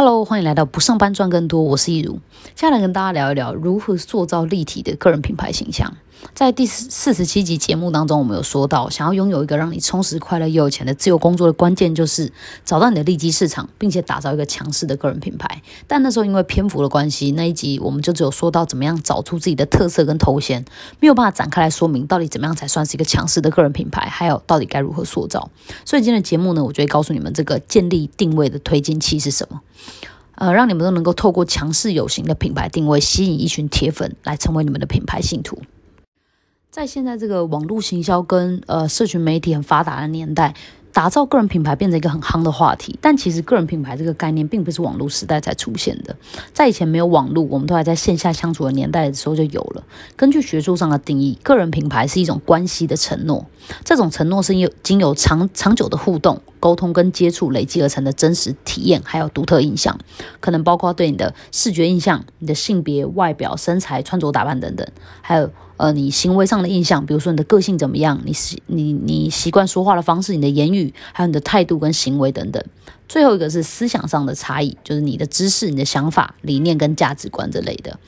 Hello，欢迎来到不上班赚更多，我是易如，接下来跟大家聊一聊如何塑造立体的个人品牌形象。在第四四十七集节目当中，我们有说到，想要拥有一个让你充实、快乐又有钱的自由工作的关键，就是找到你的利基市场，并且打造一个强势的个人品牌。但那时候因为篇幅的关系，那一集我们就只有说到怎么样找出自己的特色跟头衔，没有办法展开来说明到底怎么样才算是一个强势的个人品牌，还有到底该如何塑造。所以今天的节目呢，我就会告诉你们这个建立定位的推进器是什么，呃，让你们都能够透过强势有型的品牌定位，吸引一群铁粉来成为你们的品牌信徒。在现在这个网络行销跟呃社群媒体很发达的年代，打造个人品牌变成一个很夯的话题。但其实个人品牌这个概念并不是网络时代才出现的，在以前没有网络，我们都还在线下相处的年代的时候就有了。根据学术上的定义，个人品牌是一种关系的承诺，这种承诺是有经有长长久的互动、沟通跟接触累积而成的真实体验，还有独特印象，可能包括对你的视觉印象、你的性别、外表、身材、穿着打扮等等，还有。呃，你行为上的印象，比如说你的个性怎么样，你习你你习惯说话的方式，你的言语，还有你的态度跟行为等等。最后一个是思想上的差异，就是你的知识、你的想法、理念跟价值观之类的。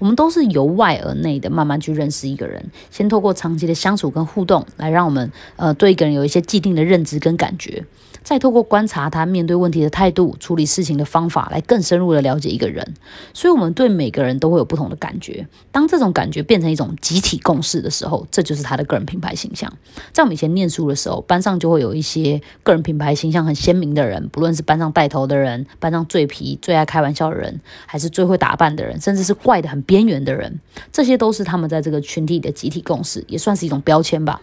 我们都是由外而内的，慢慢去认识一个人，先透过长期的相处跟互动，来让我们呃对一个人有一些既定的认知跟感觉。再透过观察他面对问题的态度、处理事情的方法，来更深入的了解一个人。所以，我们对每个人都会有不同的感觉。当这种感觉变成一种集体共识的时候，这就是他的个人品牌形象。在我们以前念书的时候，班上就会有一些个人品牌形象很鲜明的人，不论是班上带头的人、班上最皮、最爱开玩笑的人，还是最会打扮的人，甚至是怪的很边缘的人，这些都是他们在这个群体的集体共识，也算是一种标签吧。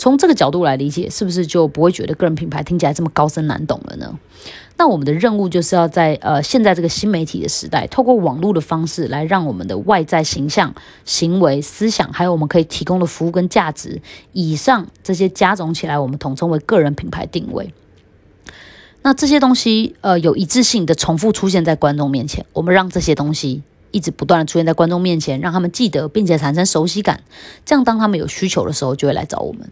从这个角度来理解，是不是就不会觉得个人品牌听起来这么高深难懂了呢？那我们的任务就是要在呃现在这个新媒体的时代，透过网络的方式来让我们的外在形象、行为、思想，还有我们可以提供的服务跟价值，以上这些加总起来，我们统称为个人品牌定位。那这些东西呃有一致性的重复出现在观众面前，我们让这些东西。一直不断的出现在观众面前，让他们记得，并且产生熟悉感。这样，当他们有需求的时候，就会来找我们。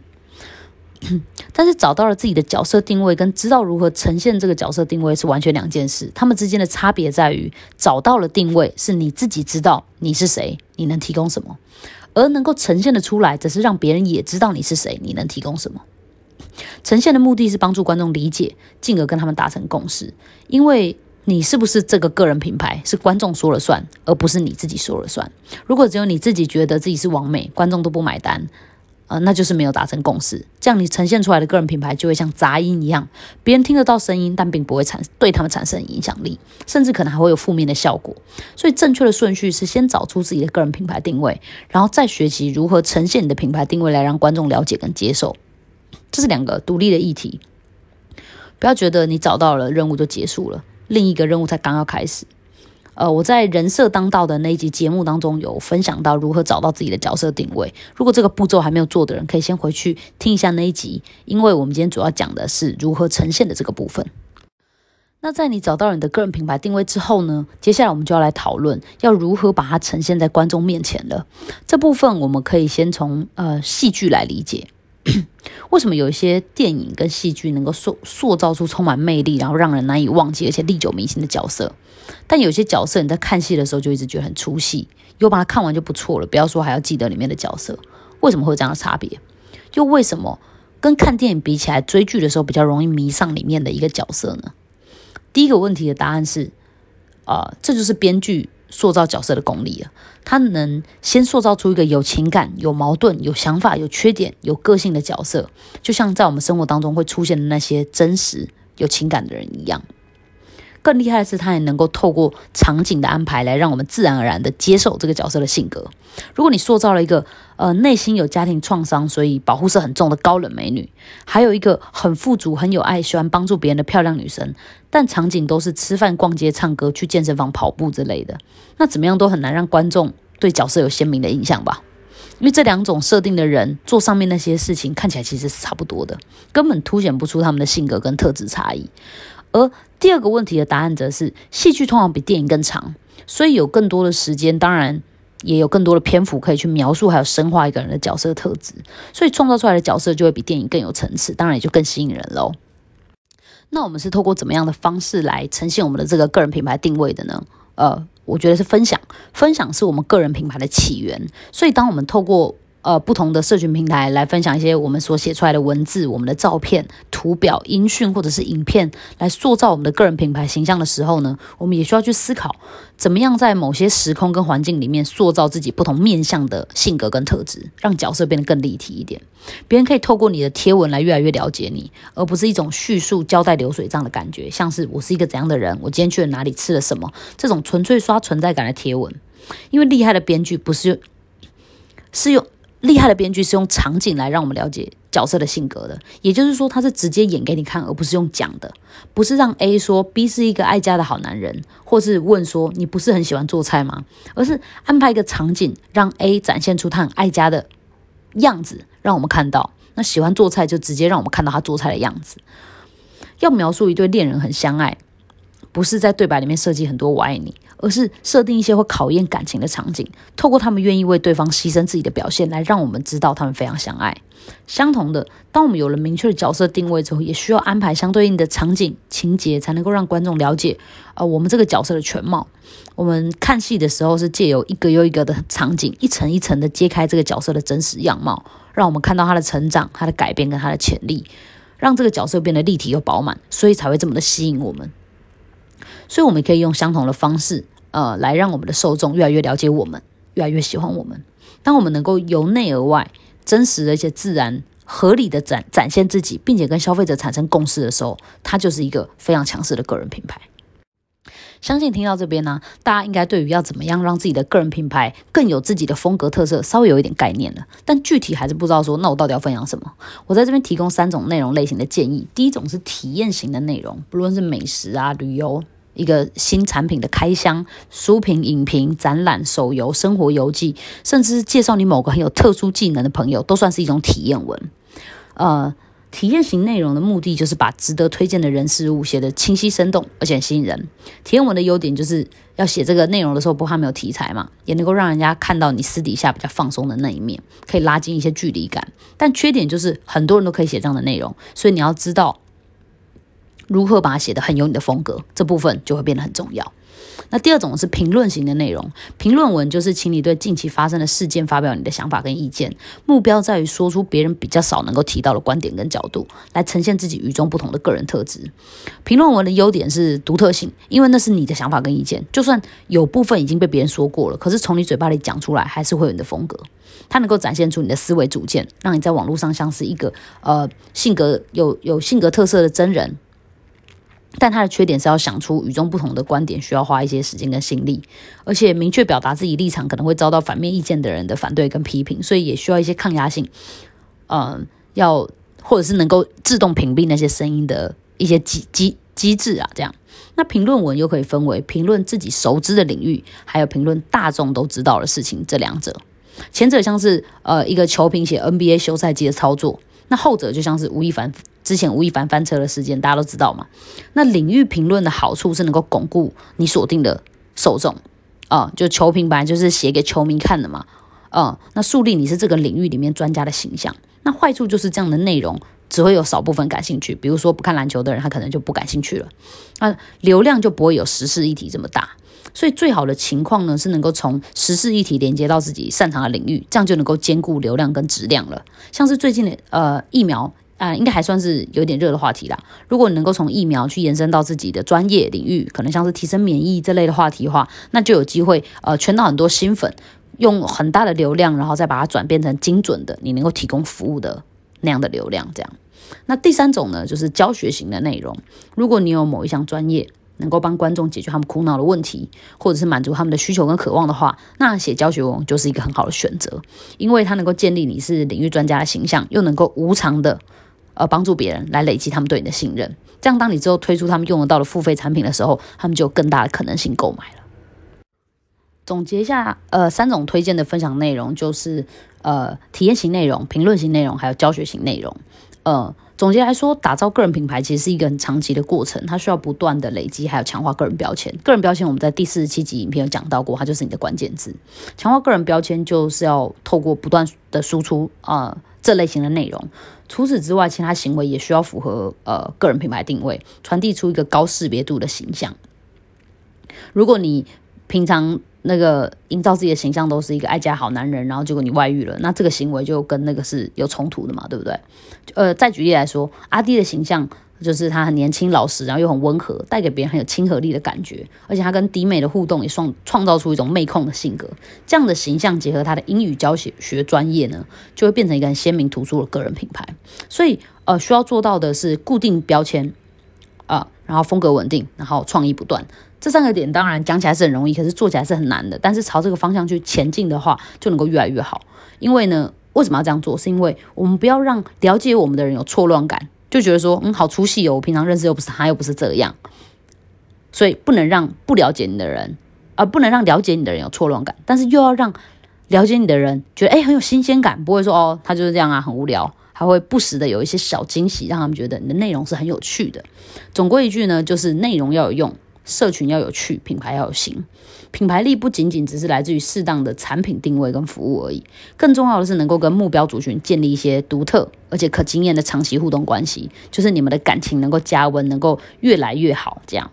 但是，找到了自己的角色定位，跟知道如何呈现这个角色定位是完全两件事。他们之间的差别在于，找到了定位是你自己知道你是谁，你能提供什么；而能够呈现的出来，则是让别人也知道你是谁，你能提供什么。呈现的目的是帮助观众理解，进而跟他们达成共识，因为。你是不是这个个人品牌是观众说了算，而不是你自己说了算？如果只有你自己觉得自己是完美，观众都不买单，呃，那就是没有达成共识。这样你呈现出来的个人品牌就会像杂音一样，别人听得到声音，但并不会产对他们产生影响力，甚至可能还会有负面的效果。所以正确的顺序是先找出自己的个人品牌定位，然后再学习如何呈现你的品牌定位来让观众了解跟接受。这是两个独立的议题，不要觉得你找到了任务就结束了。另一个任务才刚要开始，呃，我在人设当道的那一集节目当中有分享到如何找到自己的角色定位。如果这个步骤还没有做的人，可以先回去听一下那一集，因为我们今天主要讲的是如何呈现的这个部分。那在你找到你的个人品牌定位之后呢，接下来我们就要来讨论要如何把它呈现在观众面前了。这部分我们可以先从呃戏剧来理解。为什么有一些电影跟戏剧能够塑塑造出充满魅力，然后让人难以忘记，而且历久弥新的角色？但有些角色你在看戏的时候就一直觉得很出戏，又把它看完就不错了，不要说还要记得里面的角色。为什么会有这样的差别？又为什么跟看电影比起来，追剧的时候比较容易迷上里面的一个角色呢？第一个问题的答案是，啊，这就是编剧。塑造角色的功力啊，他能先塑造出一个有情感、有矛盾、有想法、有缺点、有个性的角色，就像在我们生活当中会出现的那些真实有情感的人一样。更厉害的是，他也能够透过场景的安排来让我们自然而然的接受这个角色的性格。如果你塑造了一个呃内心有家庭创伤，所以保护色很重的高冷美女，还有一个很富足、很有爱、喜欢帮助别人的漂亮女生，但场景都是吃饭、逛街、唱歌、去健身房跑步之类的，那怎么样都很难让观众对角色有鲜明的印象吧？因为这两种设定的人做上面那些事情，看起来其实是差不多的，根本凸显不出他们的性格跟特质差异。而第二个问题的答案则是，戏剧通常比电影更长，所以有更多的时间，当然也有更多的篇幅可以去描述还有深化一个人的角色特质，所以创造出来的角色就会比电影更有层次，当然也就更吸引人喽。那我们是透过怎么样的方式来呈现我们的这个个人品牌定位的呢？呃，我觉得是分享，分享是我们个人品牌的起源。所以，当我们透过呃，不同的社群平台来分享一些我们所写出来的文字、我们的照片、图表、音讯或者是影片，来塑造我们的个人品牌形象的时候呢，我们也需要去思考，怎么样在某些时空跟环境里面塑造自己不同面向的性格跟特质，让角色变得更立体一点。别人可以透过你的贴文来越来越了解你，而不是一种叙述交代流水账的感觉，像是我是一个怎样的人，我今天去了哪里，吃了什么，这种纯粹刷存在感的贴文。因为厉害的编剧不是是用。厉害的编剧是用场景来让我们了解角色的性格的，也就是说，他是直接演给你看，而不是用讲的，不是让 A 说 B 是一个爱家的好男人，或是问说你不是很喜欢做菜吗？而是安排一个场景，让 A 展现出他很爱家的样子，让我们看到。那喜欢做菜就直接让我们看到他做菜的样子。要描述一对恋人很相爱。不是在对白里面设计很多“我爱你”，而是设定一些会考验感情的场景，透过他们愿意为对方牺牲自己的表现，来让我们知道他们非常相爱。相同的，当我们有了明确的角色定位之后，也需要安排相对应的场景情节，才能够让观众了解，呃，我们这个角色的全貌。我们看戏的时候，是借由一个又一个的场景，一层一层的揭开这个角色的真实样貌，让我们看到他的成长、他的改变跟他的潜力，让这个角色变得立体又饱满，所以才会这么的吸引我们。所以，我们可以用相同的方式，呃，来让我们的受众越来越了解我们，越来越喜欢我们。当我们能够由内而外、真实的一些自然、合理的展展现自己，并且跟消费者产生共识的时候，它就是一个非常强势的个人品牌。相信听到这边呢，大家应该对于要怎么样让自己的个人品牌更有自己的风格特色，稍微有一点概念了。但具体还是不知道说，那我到底要分享什么？我在这边提供三种内容类型的建议。第一种是体验型的内容，不论是美食啊、旅游。一个新产品的开箱、书评、影评、展览、手游、生活游记，甚至是介绍你某个很有特殊技能的朋友，都算是一种体验文。呃，体验型内容的目的就是把值得推荐的人事物写得清晰生动，而且吸引人。体验文的优点就是要写这个内容的时候不怕没有题材嘛，也能够让人家看到你私底下比较放松的那一面，可以拉近一些距离感。但缺点就是很多人都可以写这样的内容，所以你要知道。如何把它写得很有你的风格，这部分就会变得很重要。那第二种是评论型的内容，评论文就是请你对近期发生的事件发表你的想法跟意见，目标在于说出别人比较少能够提到的观点跟角度，来呈现自己与众不同的个人特质。评论文的优点是独特性，因为那是你的想法跟意见，就算有部分已经被别人说过了，可是从你嘴巴里讲出来，还是会有你的风格。它能够展现出你的思维主见，让你在网络上像是一个呃性格有有性格特色的真人。但他的缺点是要想出与众不同的观点，需要花一些时间跟心力，而且明确表达自己立场可能会遭到反面意见的人的反对跟批评，所以也需要一些抗压性，嗯，要或者是能够自动屏蔽那些声音的一些机机机制啊，这样。那评论文又可以分为评论自己熟知的领域，还有评论大众都知道的事情，这两者。前者像是呃一个球评写 NBA 休赛季的操作。那后者就像是吴亦凡之前吴亦凡翻车的事件，大家都知道嘛。那领域评论的好处是能够巩固你锁定的受众啊，就球评本来就是写给球迷看的嘛，嗯，那树立你是这个领域里面专家的形象。那坏处就是这样的内容只会有少部分感兴趣，比如说不看篮球的人，他可能就不感兴趣了，那流量就不会有时事议题这么大。所以最好的情况呢，是能够从时事议题连接到自己擅长的领域，这样就能够兼顾流量跟质量了。像是最近的呃疫苗啊，应该还算是有点热的话题啦。如果你能够从疫苗去延伸到自己的专业领域，可能像是提升免疫这类的话题的话，那就有机会呃圈到很多新粉，用很大的流量，然后再把它转变成精准的你能够提供服务的那样的流量。这样，那第三种呢，就是教学型的内容。如果你有某一项专业，能够帮观众解决他们苦恼的问题，或者是满足他们的需求跟渴望的话，那写教学文就是一个很好的选择，因为它能够建立你是领域专家的形象，又能够无偿的呃帮助别人来累积他们对你的信任。这样，当你之后推出他们用得到的付费产品的时候，他们就有更大的可能性购买了。总结一下，呃，三种推荐的分享内容就是呃体验型内容、评论型内容，还有教学型内容，呃。总结来说，打造个人品牌其实是一个很长期的过程，它需要不断的累积，还有强化个人标签。个人标签我们在第四十七集影片有讲到过，它就是你的关键字。强化个人标签就是要透过不断的输出啊，这类型的内容。除此之外，其他行为也需要符合呃个人品牌定位，传递出一个高识别度的形象。如果你平常那个营造自己的形象都是一个爱家好男人，然后结果你外遇了，那这个行为就跟那个是有冲突的嘛，对不对？呃，再举例来说，阿弟的形象。就是他很年轻老实，然后又很温和，带给别人很有亲和力的感觉。而且他跟迪美的互动也创创造出一种妹控的性格。这样的形象结合他的英语教学学专业呢，就会变成一个很鲜明突出的个人品牌。所以呃，需要做到的是固定标签啊，然后风格稳定，然后创意不断。这三个点当然讲起来是很容易，可是做起来是很难的。但是朝这个方向去前进的话，就能够越来越好。因为呢，为什么要这样做？是因为我们不要让了解我们的人有错乱感。就觉得说，嗯，好出戏哦！我平常认识又不是他，又不是这样，所以不能让不了解你的人，而不能让了解你的人有错乱感，但是又要让了解你的人觉得，哎，很有新鲜感，不会说，哦，他就是这样啊，很无聊，还会不时的有一些小惊喜，让他们觉得你的内容是很有趣的。总归一句呢，就是内容要有用。社群要有趣，品牌要有型。品牌力不仅仅只是来自于适当的产品定位跟服务而已，更重要的是能够跟目标族群建立一些独特而且可经验的长期互动关系，就是你们的感情能够加温，能够越来越好。这样，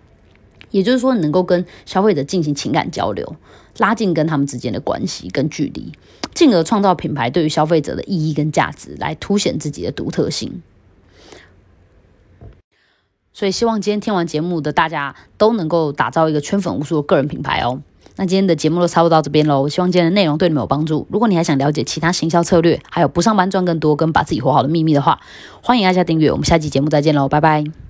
也就是说，你能够跟消费者进行情感交流，拉近跟他们之间的关系跟距离，进而创造品牌对于消费者的意义跟价值，来凸显自己的独特性。所以希望今天听完节目的大家都能够打造一个圈粉无数的个人品牌哦。那今天的节目就差不多到这边喽。希望今天的内容对你们有帮助。如果你还想了解其他行销策略，还有不上班赚更多跟把自己活好的秘密的话，欢迎按下订阅。我们下期节目再见喽，拜拜。